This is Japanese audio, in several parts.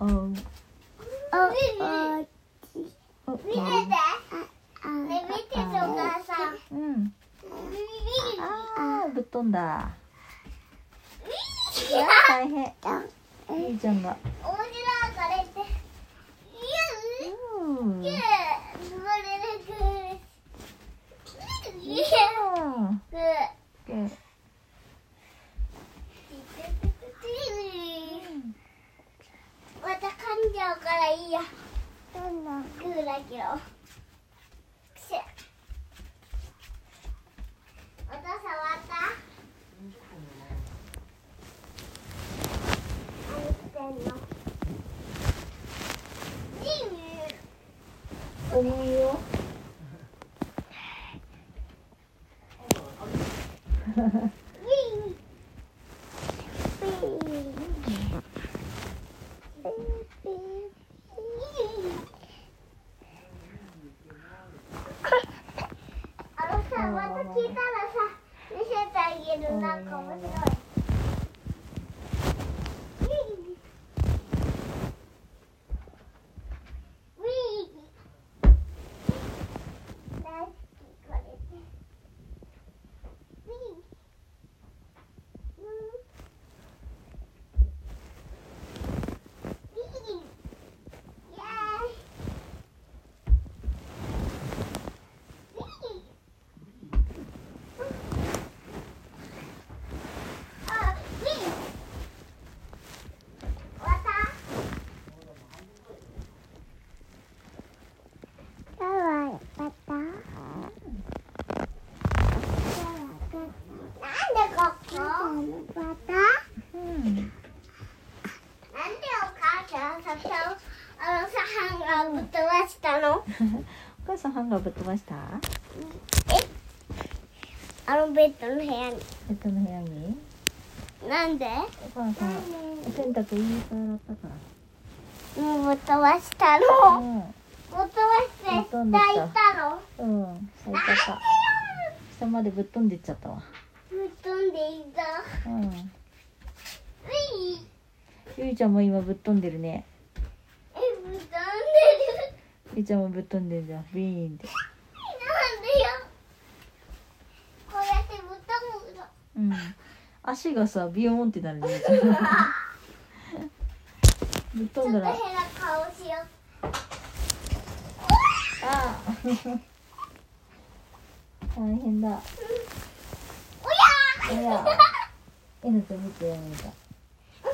おおお見てて。ね、見ててお母さん。うんあーぶっ飛んだ大変ゆいじゃんが母さんハンガーぶっ飛ばした？あのベッドの部屋に。ベッドの部屋に？なんで？お母さんお洗濯いい洗ったかもうぶっ飛ばしたらの。うん。ぶっ飛ばして下行ったの。うん。咲いた。か下までぶっ飛んでいっちゃったわ。ぶっ飛んでいた。うん。ゆいちゃんも今ぶっ飛んでるねちゃんもぶっ飛んでるじゃん。ビーンって。なんでよ。こうやってぶっ飛ぶの。うん。足がさビヨーンってなるね。ゆいちゃんぶっちょっと変な飛んだら顔しよう。あ大変だ。おやおやえなちゃん見てやめたこれ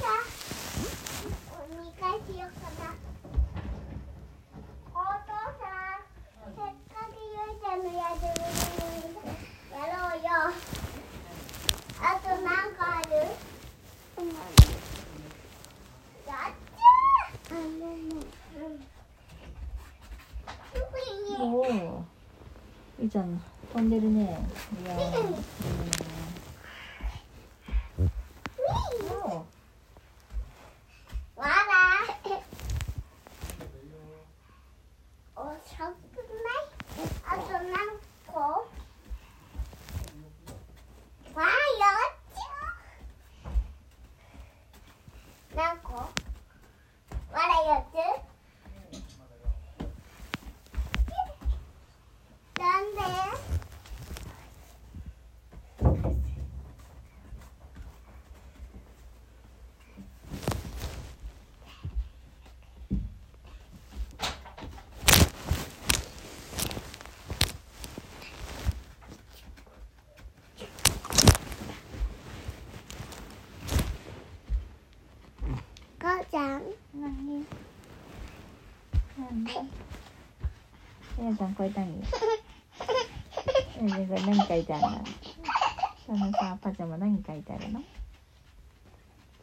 さ、お見返しようかな。お父さん、せっかくゆいちゃんのやってるのにやろうよ。あと何個あるやっちゃあのねーおおゆいちゃん飛んでるねいやーうんおわらおしょくないあと何個わあ、よっちゃ何個わら4つなんで母ちゃん何なんでえなちゃんこれ何えなちゃんこれ何書いてあるの？そのさパジャマ何書いてあるの？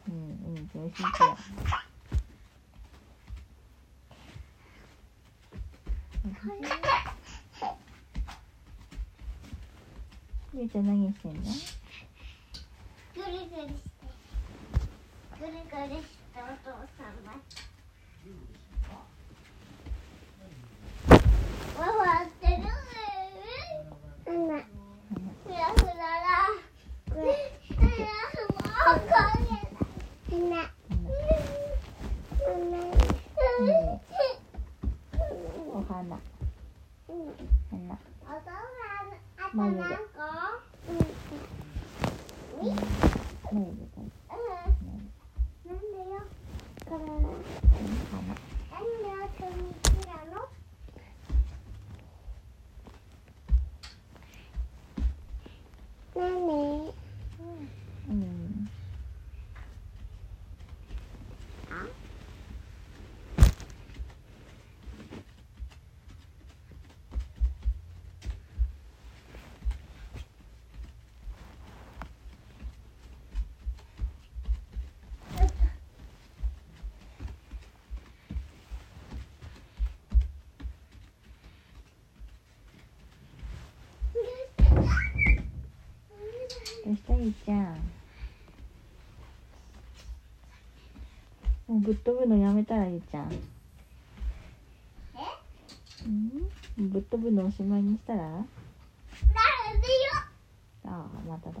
うんうん教えてゆうちゃん何してんのぐるぐるしてぐるぐるしてお父さんは笑ってるママふらふららふらふ眉毛なんかうんみ眉毛描いてうんなんでよこれ鼻なんであとみつなの何うんどうしたゆいちゃんもうぶっ飛ぶのやめたらゆいちゃん。えうん？ぶっ飛ぶのおしまいにしたら？なんでよああまただ。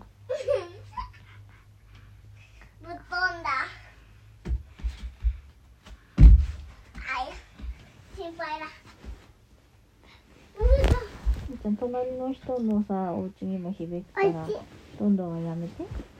ぶっ飛んだ。心配だ。うゆいちゃん隣の人のさお家にも響くからどんどんやめて。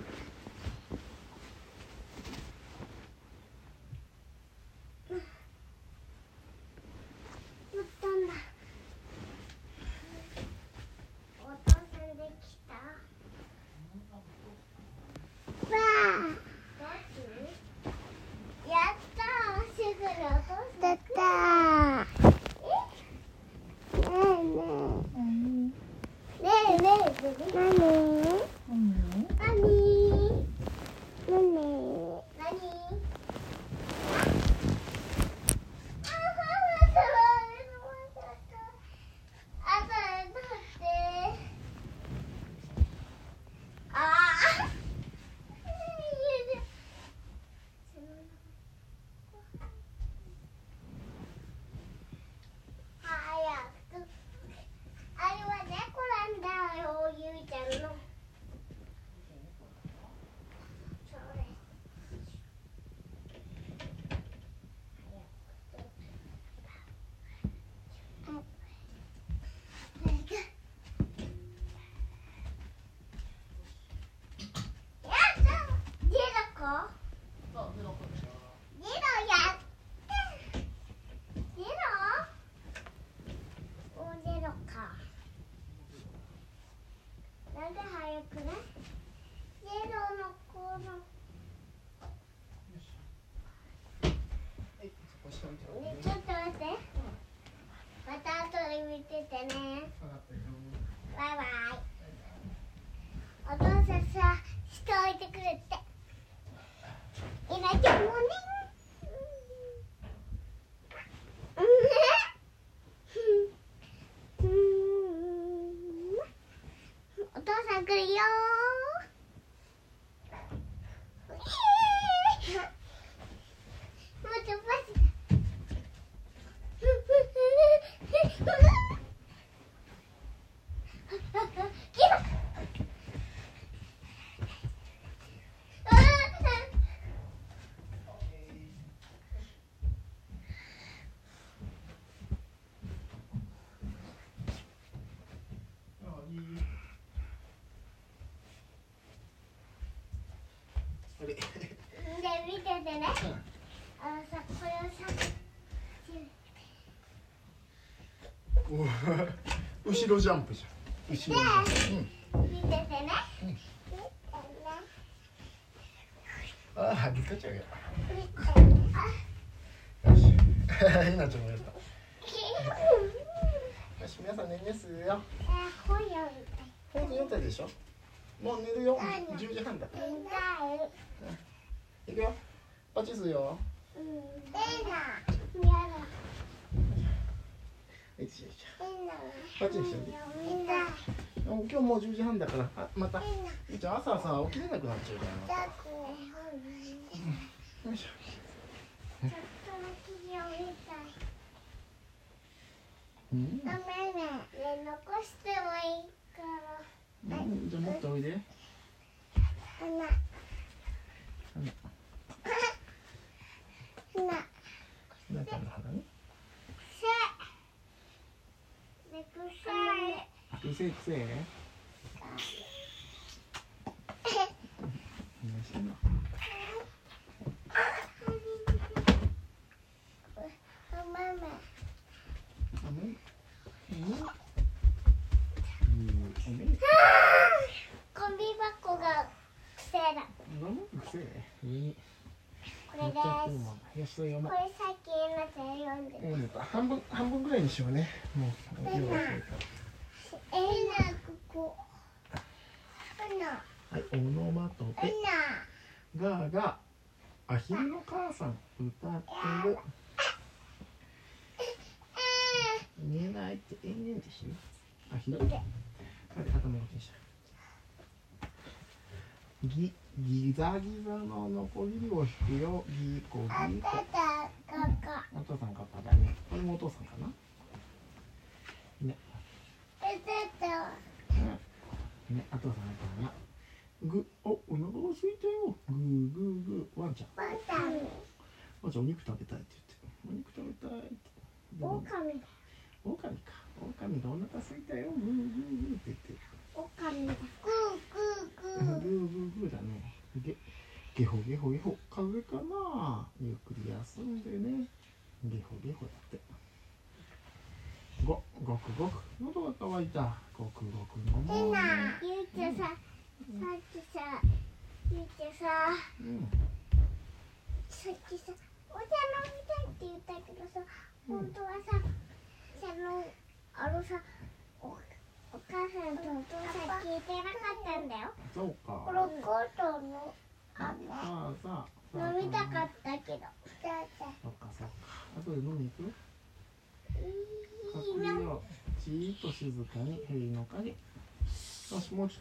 見ててね。あのさこれをさお後ろジャンプじゃん。後ろジャンプ。うん。見ててね。ああリカちゃよし。ひなちゃんもやった。よし皆さん寝ですよ。え本読みたい。本読んだでしょ？もう寝るよ。何？10時半だ。い。くよパチすよ。うんええなやだええなパチして。今日もう10時半だからあまた。ええないいちゃん朝さ起きれなくなっちゃうからよいしょ。ちょっとだけ読みたいうん。ごめんねね残してもいいからうん。じゃあ持っておいで。花花花なちゃの花ね。くせえくせくせ。くせ。れ読もうこれさっきの読んでえーと半分半分ぐらいにしようね。もうここえならはいオノマトえペなガーがアヒルの母さん歌ってる。見えないってええねんでしょアヒル。頭のにした。ギギザギザのノコギリを引くよギコあギコお父さんがパだね。これもお父さんかな？ね。ねお父さんがパだな。ぐおお腹が空いたよ。ぐーぐーぐー。ワンちゃん。ワンちゃん。お肉食べたいって言ってお肉食べたいってでもオオカミだオオカミかオオカミがお腹空いたよグーグーグーって言ってオオカミだグーグーググーグーグーだねゲゲホゲホゲホ風邪かなゆっくり休んでねゲホゲホだってごごくごく喉が渇いたごくごく飲もうねゆうちゃんささっきさゆうちゃんさうんさっきさお茶飲みたいって言ったけどさ本当はさ茶のあのさおお母さんとお父さん聞いてなかったんだよそうかこのコートのあさあさあの飲みたかったけどじゃあじゃあそっかそっか後で飲みに行くいいな隠れようじーっと静かに塀の陰よ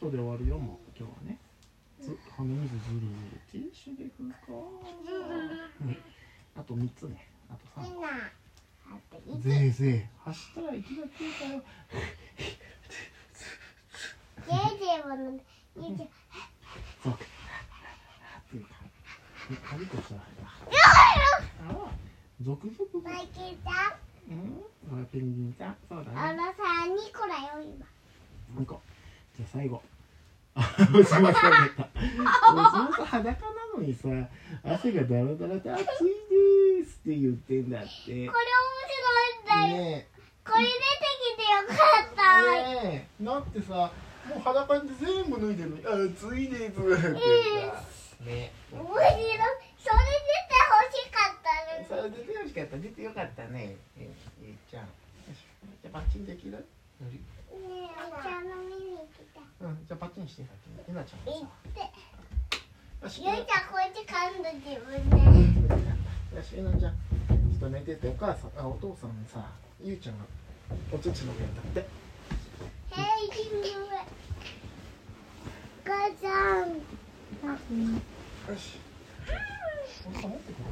しもうちょっとで終わるよもう今日はね。つ鼻水ティッシュで拭こあと3つね。あと3個。みんなあといつぜいぜい走ったら息が切れたよジェイジェイも飲んでゆうちゃんそうっていうかね鍵としたらあら続々マイケルちゃんうんこれペンギンちゃんそうだねあのさ2個だよ今もう一個じゃあ最後あおしまさんだったおしまさん裸なのにさ汗がダラダラで暑いですって言ってんだって。これ面白いんだよ。ねこれ出てきてよかった。えねえ。だってさもう裸で全部脱いでるのに暑いですってさね面白い。それ出て欲しかったねそれ出てよしかった。出てよかったね。ええいちゃん。じゃあパッチンできる？ねえお茶飲みしてパッチンえなちゃんもさ。よしゆいちゃんこうやって噛んだ自分で。よしえなちゃんちょっと寝ててお母さんあお父さんにさゆうちゃんがお乳飲むんだって。へい君の上母ちゃん。よし。お母さん持ってくる？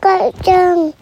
母ちゃん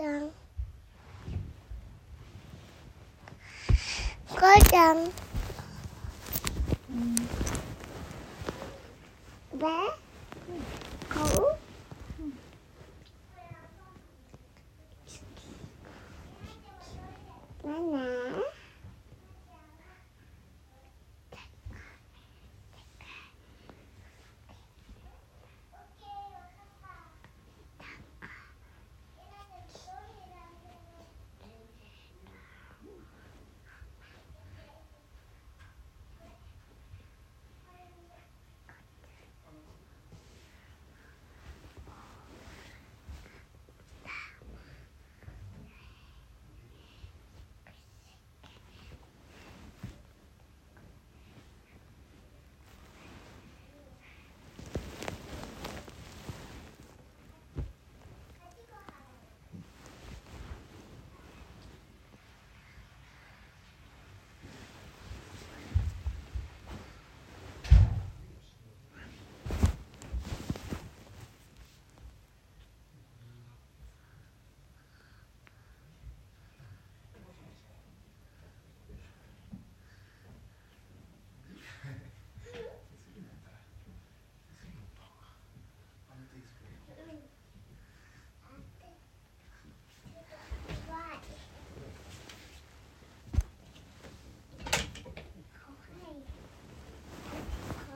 ん母ちゃんうんで買うママ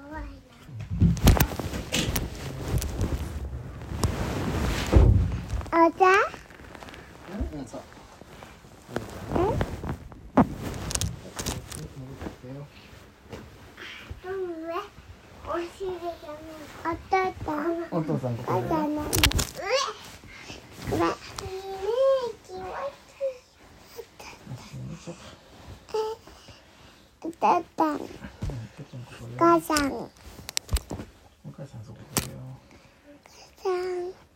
怖いなお茶お父さん。ここでお母さんおお母さんそこだよ母さん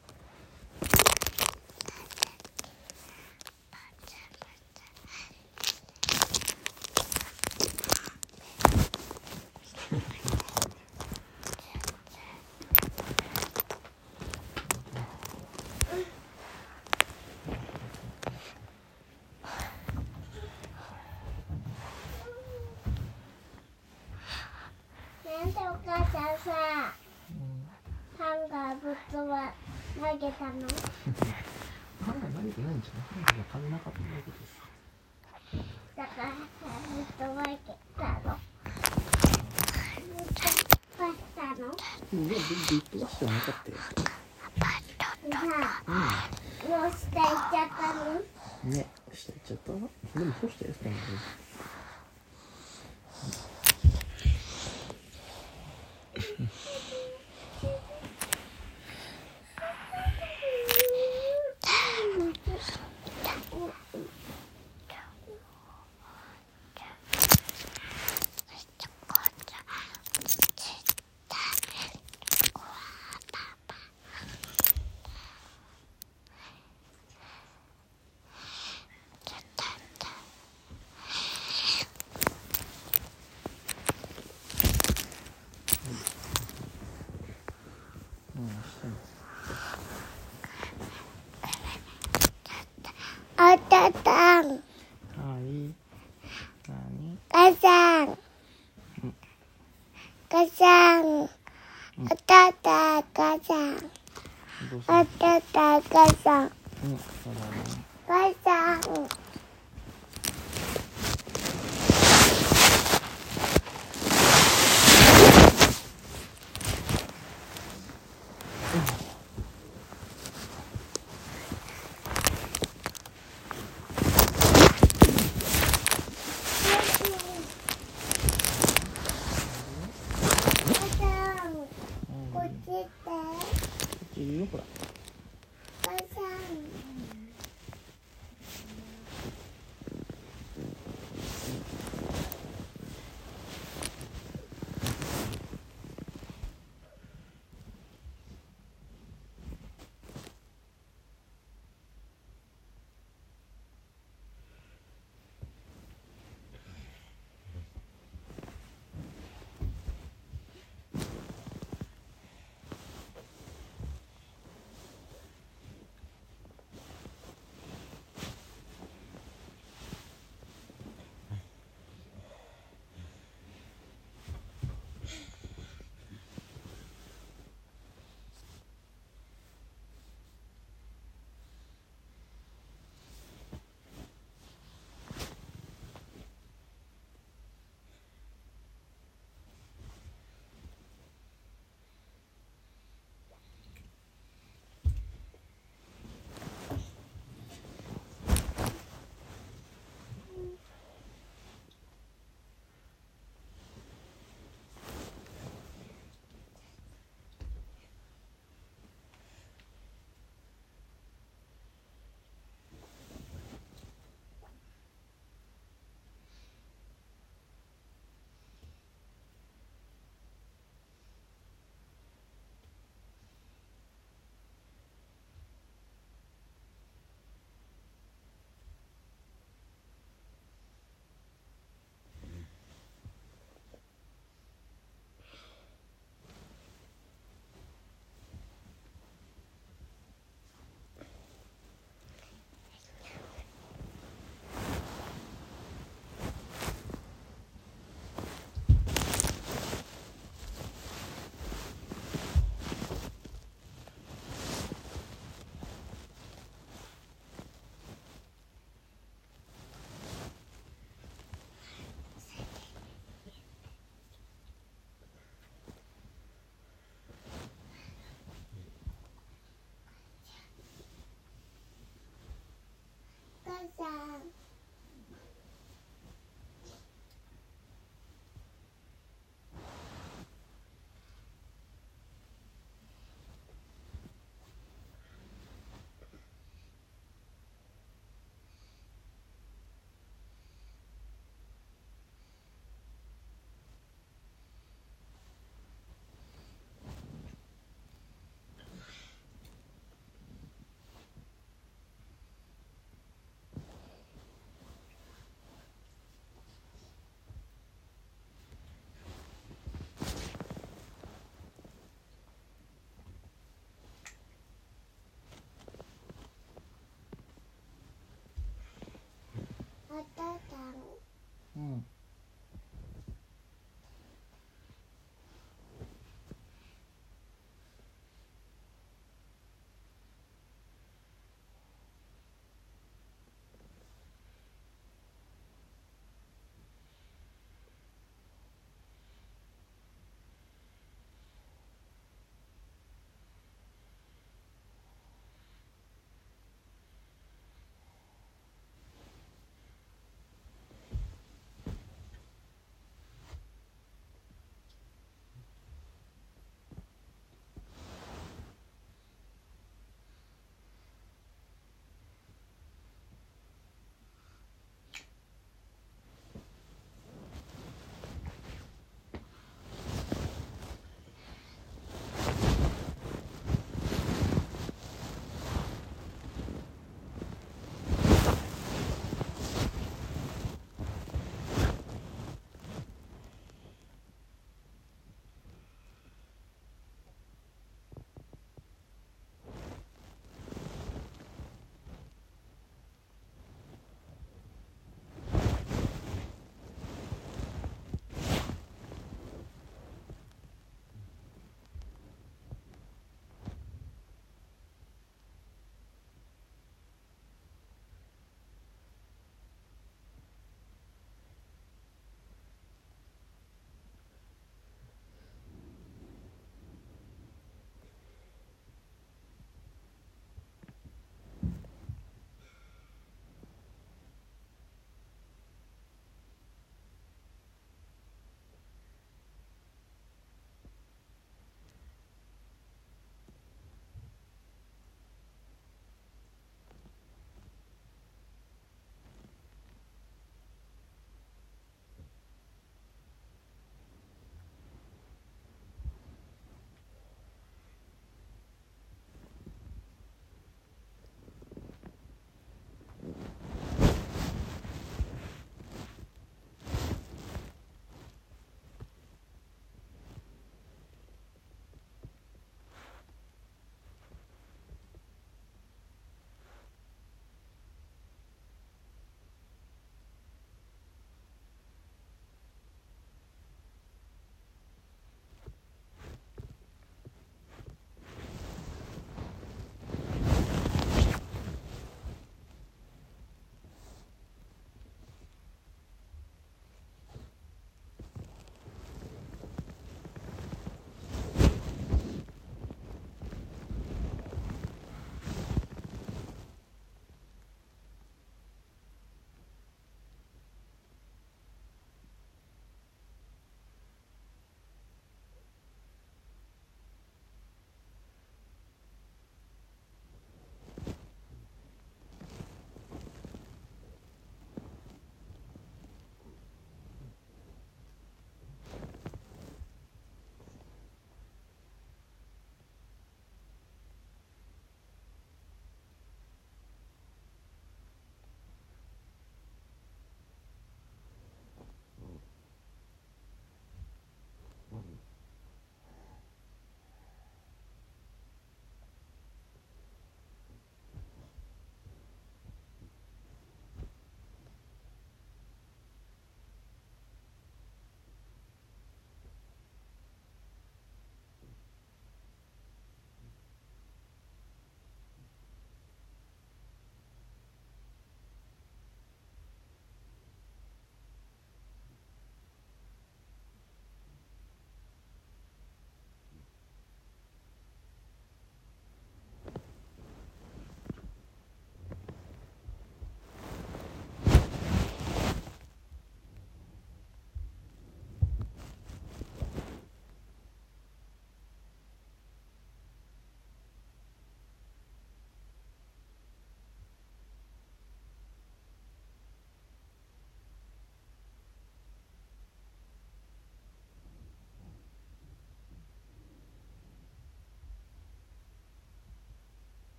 なんでお母さんさハ投げたの？投げてないんじゃない？なかったですだからぶっ飛ばけたの。ぶっ飛ばしたの？うんでもビットワッシュはなかったよでさもう下行っちゃったの？うんね下行っちゃった？でも干したよ like that.